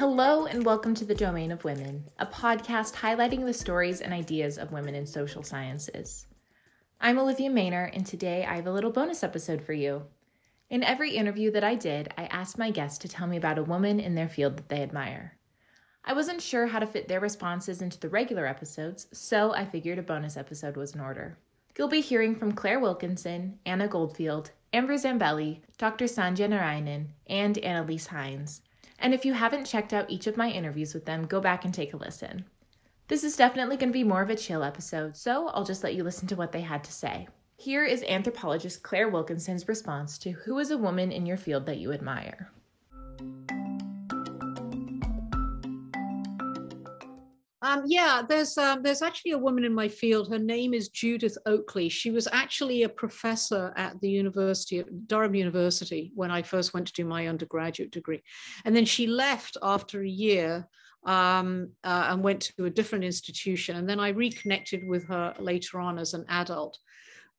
Hello, and welcome to the Domain of Women, a podcast highlighting the stories and ideas of women in social sciences. I'm Olivia Maynor, and today I have a little bonus episode for you. In every interview that I did, I asked my guests to tell me about a woman in their field that they admire. I wasn't sure how to fit their responses into the regular episodes, so I figured a bonus episode was in order. You'll be hearing from Clare Wilkinson, Anna Goldfield, Amber Zambelli, Dr. Sandhya Narayanan, and Annelise Heinz. And if you haven't checked out each of my interviews with them, go back and take a listen. This is definitely going to be more of a chill episode, so I'll just let you listen to what they had to say. Here is anthropologist Clare Wilkinson's response to Who is a woman in your field that you admire? Um, yeah, there's um, there's actually a woman in my field. Her name is Judith Okely. She was actually a professor at the University of Durham University when I first went to do my undergraduate degree, and then she left after a year um, uh, and went to a different institution. And then I reconnected with her later on as an adult.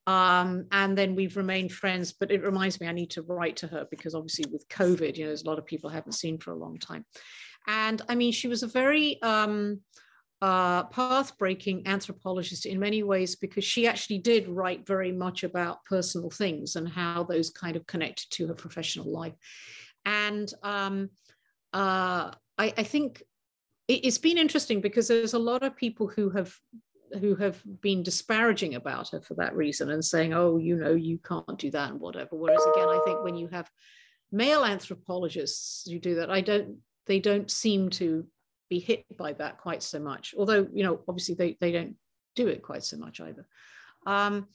Um, and then we've remained friends. But it reminds me, I need to write to her because obviously with COVID, you know, there's a lot of people I haven't seen for a long time. And I mean, she was a very um, uh, path breaking anthropologist in many ways because she actually did write very much about personal things and how those kind of connected to her professional life. And um, uh, I, I, think it, it's been interesting because there's a lot of people who have who have been disparaging about her for that reason and saying, oh, you know, you can't do that and whatever. Whereas again, I think when you have male anthropologists who do that, I don't they don't seem to be hit by that quite so much. Although, you know, obviously they, they don't do it quite so much either. Um,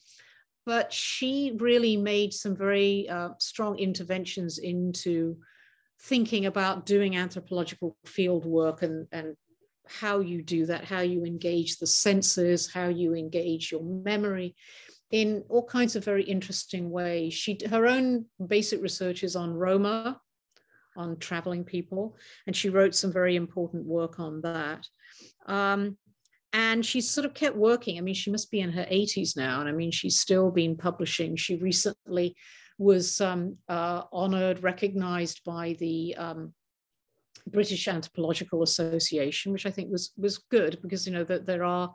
but she really made some very uh, strong interventions into thinking about doing anthropological field work and, and how you do that, how you engage the senses, how you engage your memory in all kinds of very interesting ways. She her own basic research is on Roma, on traveling people, and she wrote some very important work on that. Um, and she's sort of kept working. I mean, she must be in her 80s now, and I mean, she's still been publishing. She recently was um, uh, honored, recognized by the um, British Anthropological Association, which I think was was good because you know that there are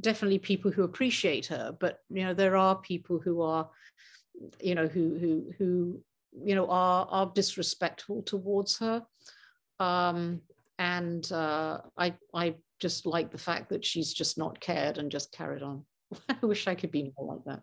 definitely people who appreciate her, but you know there are people who are, you know, who who who you know, are, are disrespectful towards her. Um, and uh, I, I just like the fact that she's just not cared and just carried on. I wish I could be more like that.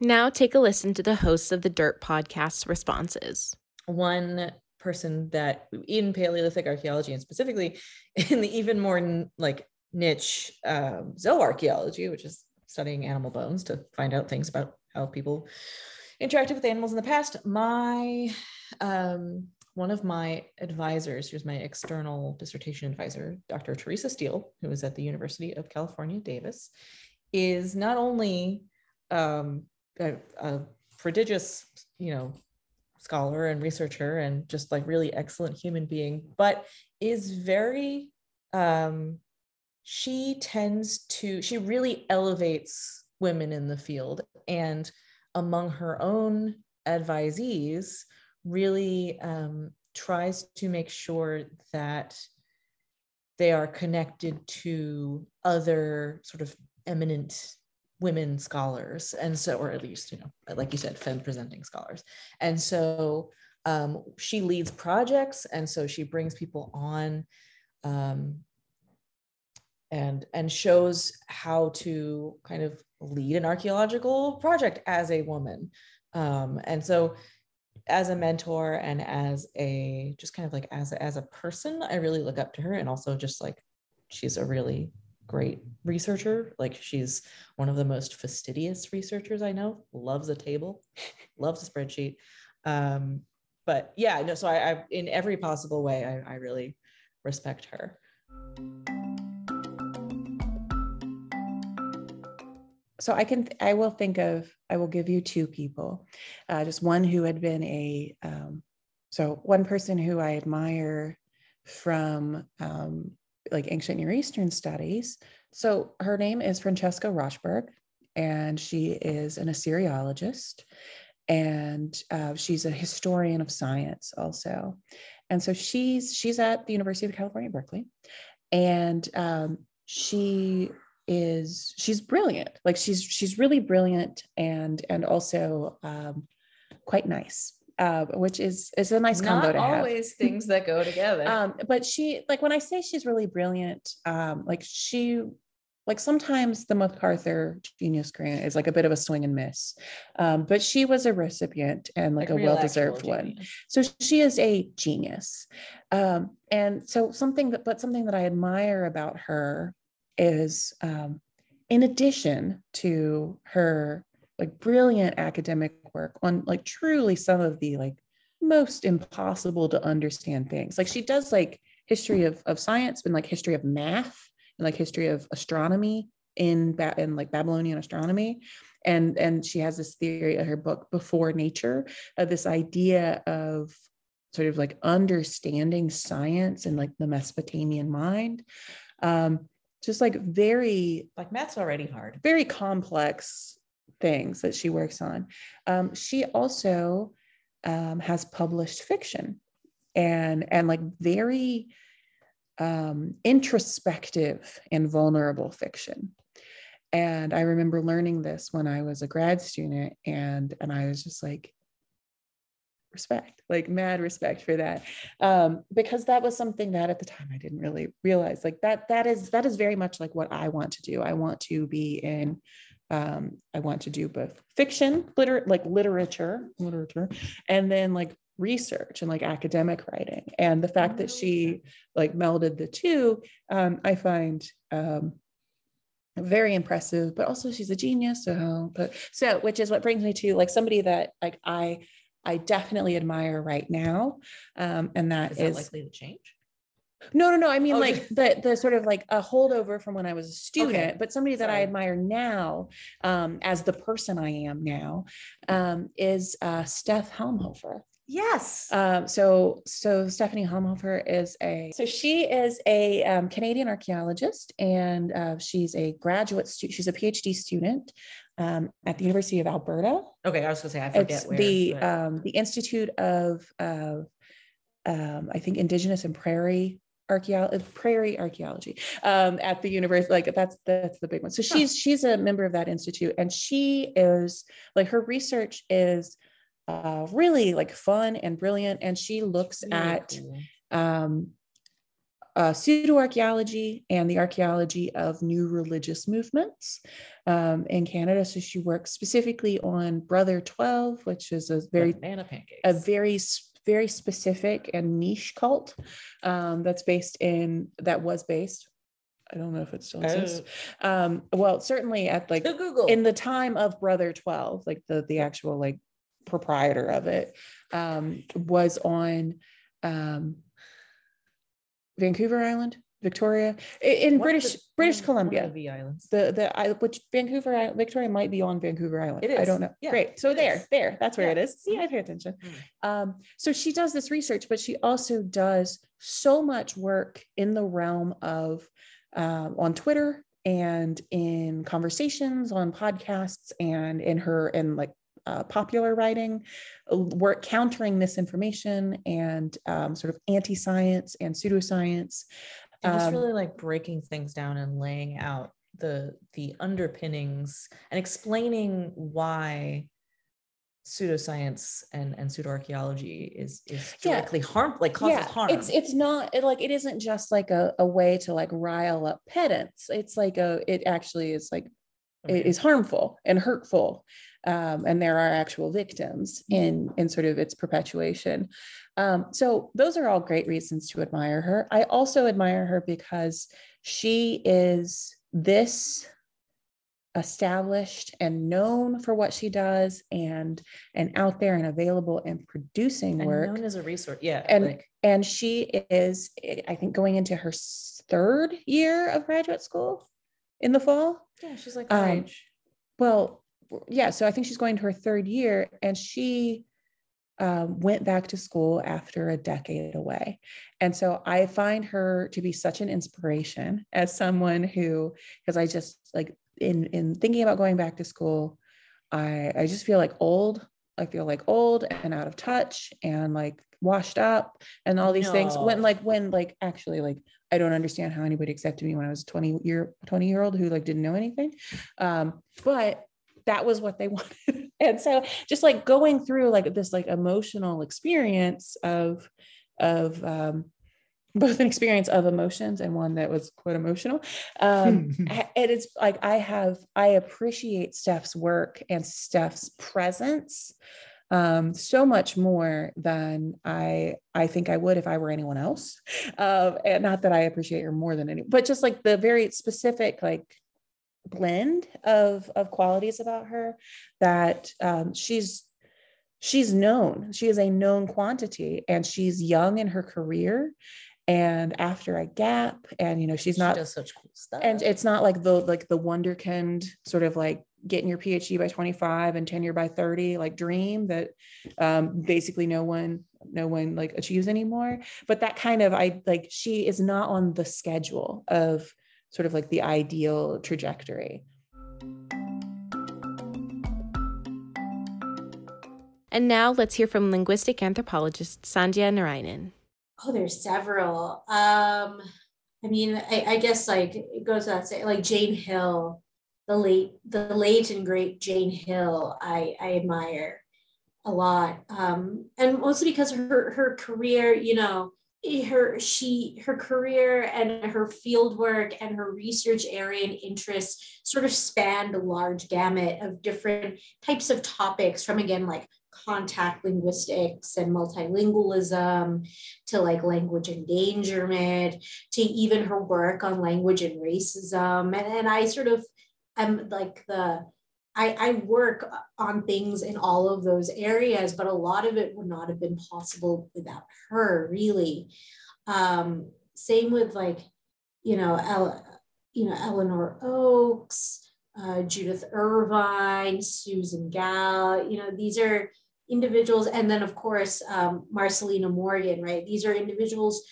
Now take a listen to the hosts of the Dirt podcast's responses. One person that in Paleolithic archaeology and specifically in the even more like niche um, zooarchaeology, which is studying animal bones to find out things about how people interacted with animals in the past. My um, one of my advisors, who's my external dissertation advisor, Dr. Teresa Steele, who is at the University of California, Davis, is not only um, a, a prodigious, you know, scholar and researcher and just like really excellent human being, but is very um, she tends to she really elevates women in the field and among her own advisees really um, tries to make sure that they are connected to other sort of eminent women scholars and so or at least you know like you said femme presenting scholars. And so um, she leads projects and so she brings people on um, and and shows how to kind of lead an archaeological project as a woman. Um, and so as a mentor and as a just kind of like as a, as a person i really look up to her and also just like she's a really great researcher. Like she's one of the most fastidious researchers i know. Loves a table loves a spreadsheet. Um, but yeah no so I, I in every possible way I, I really respect her so I can, I will think of, I will give you two people. Uh, just one who had been a, um, so one person who I admire from um, like ancient Near Eastern studies. So her name is Francesca Rochberg, and she is an Assyriologist. and uh, she's a historian of science also. And so she's she's at the University of California, Berkeley, and um, she is she's brilliant. Like she's she's really brilliant and and also um, quite nice. Uh, which is is a nice combo Not to have. always things that go together. Um, but she like when I say she's really brilliant, um, like she like sometimes the MacArthur Genius Grant is like a bit of a swing and miss, um, but she was a recipient and like, a well deserved one. So she is a genius, um, and so something that but something that I admire about her is, um, in addition to her like brilliant academic work on like truly some of the like most impossible to understand things. Like she does like history of, of science and like history of math and like history of astronomy in ba- in like Babylonian astronomy. And and she has this theory in her book Before Nature of this idea of sort of like understanding science and like the Mesopotamian mind. Um, just like very Like math's already hard. very complex things that she works on. Um, she also um, has published fiction and and like very um, introspective and vulnerable fiction. And I remember learning this when I was a grad student, and and I was just like, respect, like mad respect for that, um, because that was something that at the time I didn't really realize. Like that that is that is very much like what I want to do. I want to be in um, I want to do both fiction, liter- like literature, literature, and then like research and like academic writing. And the fact that she like melded the two, um, I find um, very impressive. But also, she's a genius. So, but so, which is what brings me to like somebody that like I, I definitely admire right now, um, and that Is is, that likely to change? no, no, no. I mean, Oh, like the the sort of like a holdover from when I was a student, Okay. but somebody that I admire now, um, as the person I am now, um, is uh, Steph Halmhofer. Yes. Um, so, so Stephanie Halmhofer is a so she is a um, Canadian archaeologist, and uh, she's a graduate student. She's a PhD student um, at the University of Alberta. okay, I was gonna say I forget It's where. the but- um, the Institute of of um, I think Indigenous and Prairie archaeology prairie archaeology um, at the university like that's that's the big one so she's she's a member of that institute and she is like her research is uh, really like fun and brilliant and she looks Really at cool. um, uh, pseudo archaeology and the archaeology of new religious movements um, in Canada. So she works specifically on Brother 12, which is a very banana pancakes. a very very specific and niche cult um, that's based in that was based. I don't know if it still exists. Um, well, certainly at like Google. in the time of brother 12 like the the actual like proprietor of it um was on um vancouver island victoria in british the- british columbia. the islands. the the which vancouver Island, victoria might be on vancouver island. It i don't know. Yeah, great. So it there is. there. That's where it Yeah. is. See i pay attention. Mm. um so she does this research but she also does so much work in the realm of um, on twitter and in conversations on podcasts and in her in like uh, popular writing uh, work countering misinformation and um, sort of anti-science and pseudoscience and just um, really like breaking things down and laying out the the underpinnings and explaining why pseudoscience and and pseudoarchaeology is is Yeah. directly harm like causes harm It's it's not it, like it isn't just like a, a way to like rile up pedants. It's like a it actually is like Okay. is harmful and hurtful. Um, and there are actual victims in in sort of its perpetuation. Um, so those are all great reasons to admire her. I also admire her because she is this established and known for what she does and and out there and available and producing and work known as a resource yeah And- like and she is i think going into her third year of graduate school in the fall? Yeah she's like our um, age. well yeah so i think she's going to her third year and she um, went back to school after a decade away. And so i find her to be such an inspiration as someone who because i just like in in thinking about going back to school i i just feel like old. I feel like old and out of touch and like washed up and all these no. things when like when like actually like I don't understand how anybody accepted me when I was 20 year 20 year old who like didn't know anything. Um, but that was what they wanted. and so just like going through like this like emotional experience of of um both an experience of emotions and one that was quite emotional. Um, and it's like I have, I appreciate Steph's work and Steph's presence um, so much more than I I think I would if I were anyone else. Uh, and not that I appreciate her more than any, but just like the very specific like blend of of qualities about her that um, she's she's known. She is a known quantity and she's young in her career. And after a gap and you know she's not she does such cool stuff. and it's not like the like the wonderkind sort of like getting your phd by 25 and tenure by 30 like dream that um, basically no one no one like achieves anymore. But that kind of i like she is not on the schedule of sort of like the ideal trajectory. And now let's hear from linguistic anthropologist sandhya narayanan. Oh, there's several. Um, I mean, I, I guess like it goes without saying, like Jane Hill, the late, the late and great Jane Hill, I, I admire a lot, um, and mostly because her her career, you know, her she her career and her field work and her research area and interests sort of spanned a large gamut of different types of topics from again like contact linguistics and multilingualism to like language endangerment to even her work on language and racism. And, and i sort of am like the I, I work on things in all of those areas but a lot of it would not have been possible without her really um, same with like you know you know Elinor Ochs uh, Judith Irvine, Susan Gal, you know, these are individuals, and then of course um, Marcyliena Morgan, right? These are individuals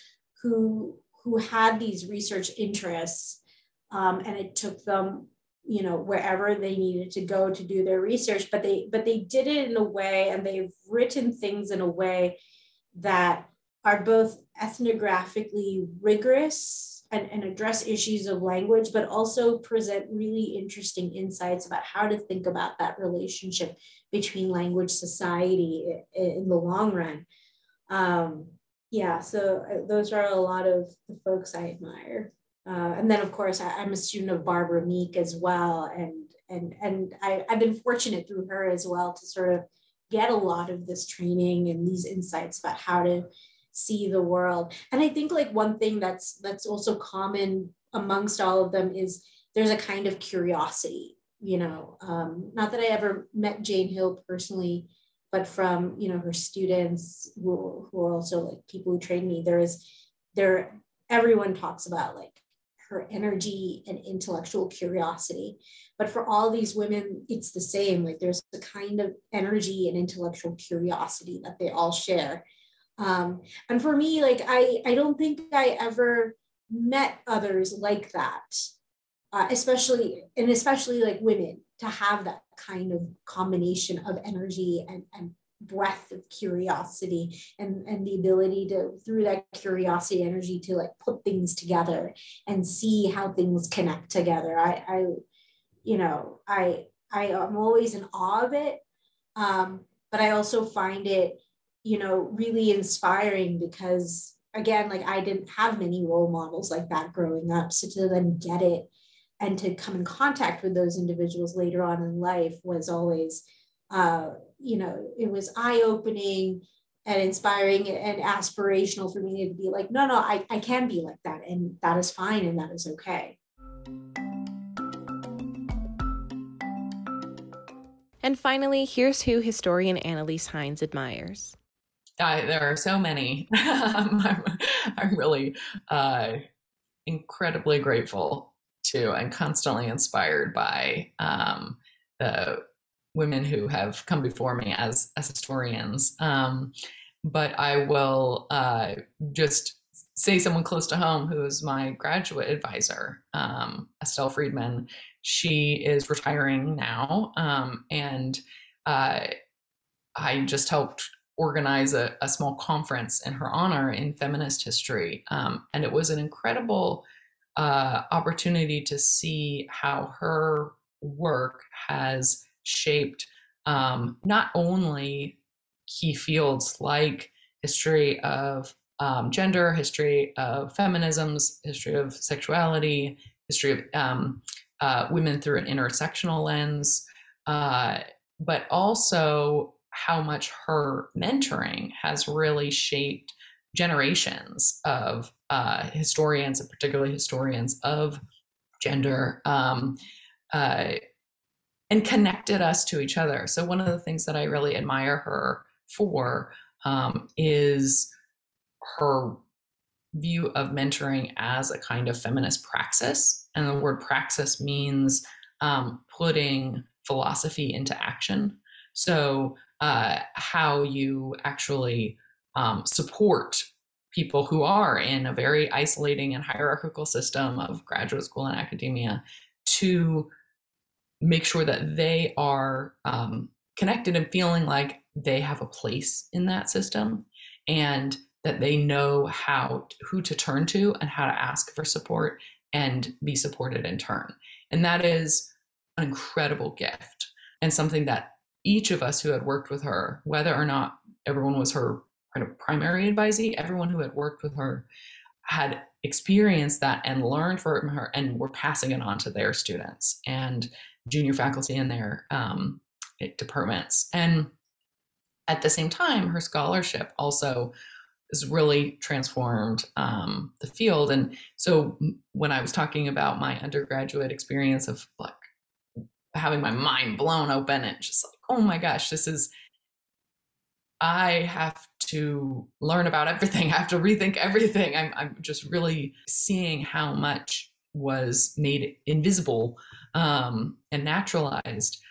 who who had these research interests, um, and it took them, you know, wherever they needed to go to do their research. But they but they did it in a way, and they've written things in a way that are both ethnographically rigorous and, and address issues of language, but also present really interesting insights about how to think about that relationship between language society in the long run. Um, yeah, so uh, those are a lot of the folks I admire. Uh, and then, of course, I, am a student of Barbra Meek as well, and and and I, I've been fortunate through her as well to sort of get a lot of this training and these insights about how to see the world. And i think like one thing that's that's also common amongst all of them is there's a kind of curiosity you know um, not that i ever met jane hill personally but from you know her students who, who are also like people who train me there is there everyone talks about like her energy and intellectual curiosity. But for all these women it's the same like there's a kind of energy and intellectual curiosity that they all share. Um, and for me, like I, I don't think I ever met others like that, uh, especially and especially like women to have that kind of combination of energy and, and breadth of curiosity and, and the ability to through that curiosity energy to like put things together and see how things connect together i i you know i i am always in awe of it um, but i also find it you know, really inspiring because again, like I didn't have many role models like that growing up. So to then get it and to come in contact with those individuals later on in life was always, uh, you know, it was eye opening and inspiring and aspirational for me to be like, no, no, I, I can be like that. And that is fine and that is okay. And finally, here's who historian Annelise Heinz admires. I, there are so many. I'm, I'm, really uh, incredibly grateful to and constantly inspired by um, the women who have come before me as, as historians. Um, but I will uh, just say someone close to home who is my graduate advisor, um, Estelle Freedman. She is retiring now, um, and uh, I just helped organize a, a, small conference in her honor in feminist history. Um, and it was an incredible uh, opportunity to see how her work has shaped um, not only key fields like history of um, gender, history of feminisms, history of sexuality, history of um, uh, women through an intersectional lens, uh, but also how much her mentoring has really shaped generations of uh, historians, and particularly historians of gender, um, uh, and connected us to each other. So, one of the things that I really admire her for um, is her view of mentoring as a kind of feminist praxis. And the word praxis means um, putting philosophy into action. So, uh, how you actually um, support people who are in a very isolating and hierarchical system of graduate school and academia to make sure that they are um, connected and feeling like they have a place in that system and that they know how who to turn to and how to ask for support and be supported in turn. And that is an incredible gift and something that each of us who had worked with her whether or not everyone was her kind of primary advisee everyone who had worked with her had experienced that and learned from her and were passing it on to their students. And junior faculty in their um, departments and at the same time her scholarship also has really transformed um, the field. And so when I was talking about my undergraduate experience of like having my mind blown open and just like, oh my gosh, this is, I have to learn about everything. I have to rethink everything. I'm, I'm just really seeing how much was made invisible um, and naturalized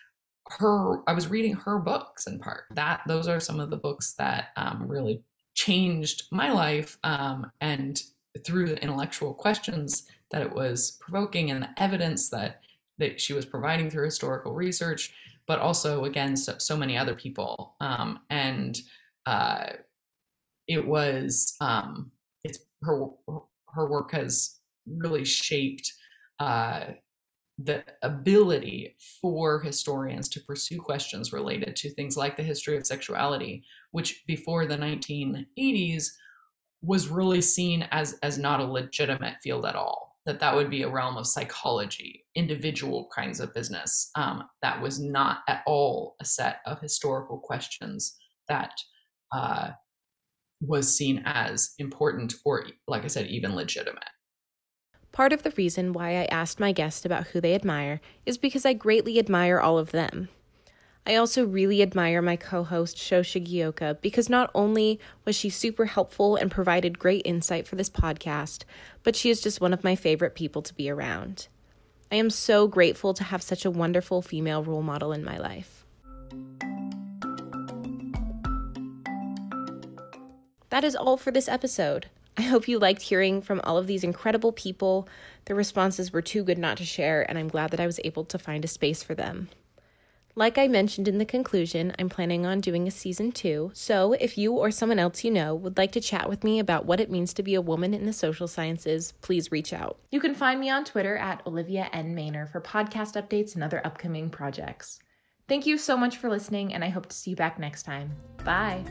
her i was reading her books in part. That those are some of the books that um, really changed my life um, and through the intellectual questions that it was provoking and the evidence that that she was providing through historical research but also again so, so many other people. Um, and uh, it was um, it's her her work has really shaped uh, the ability for historians to pursue questions related to things like the history of sexuality, which before the 1980s was really seen as, as not a legitimate field at all. That that would be a realm of psychology, individual kinds of business. Um, that was not at all a set of historical questions that uh, was seen as important or, like I said, even legitimate. Part of the reason why I asked my guest about who they admire is because I greatly admire all of them. I also really admire my co host Sho Shigioka because not only was she super helpful and provided great insight for this podcast, but she is just one of my favorite people to be around. I am so grateful to have such a wonderful female role model in my life. That is all for this episode. I hope you liked hearing from all of these incredible people. Their responses were too good not to share, and I'm glad that I was able to find a space for them. Like I mentioned in the conclusion, I'm planning on doing a season two, so if you or someone else you know would like to chat with me about what it means to be a woman in the social sciences, please reach out. You can find me on Twitter at Olivia N. Maynor for podcast updates and other upcoming projects. Thank you so much for listening, and I hope to see you back next time. Bye.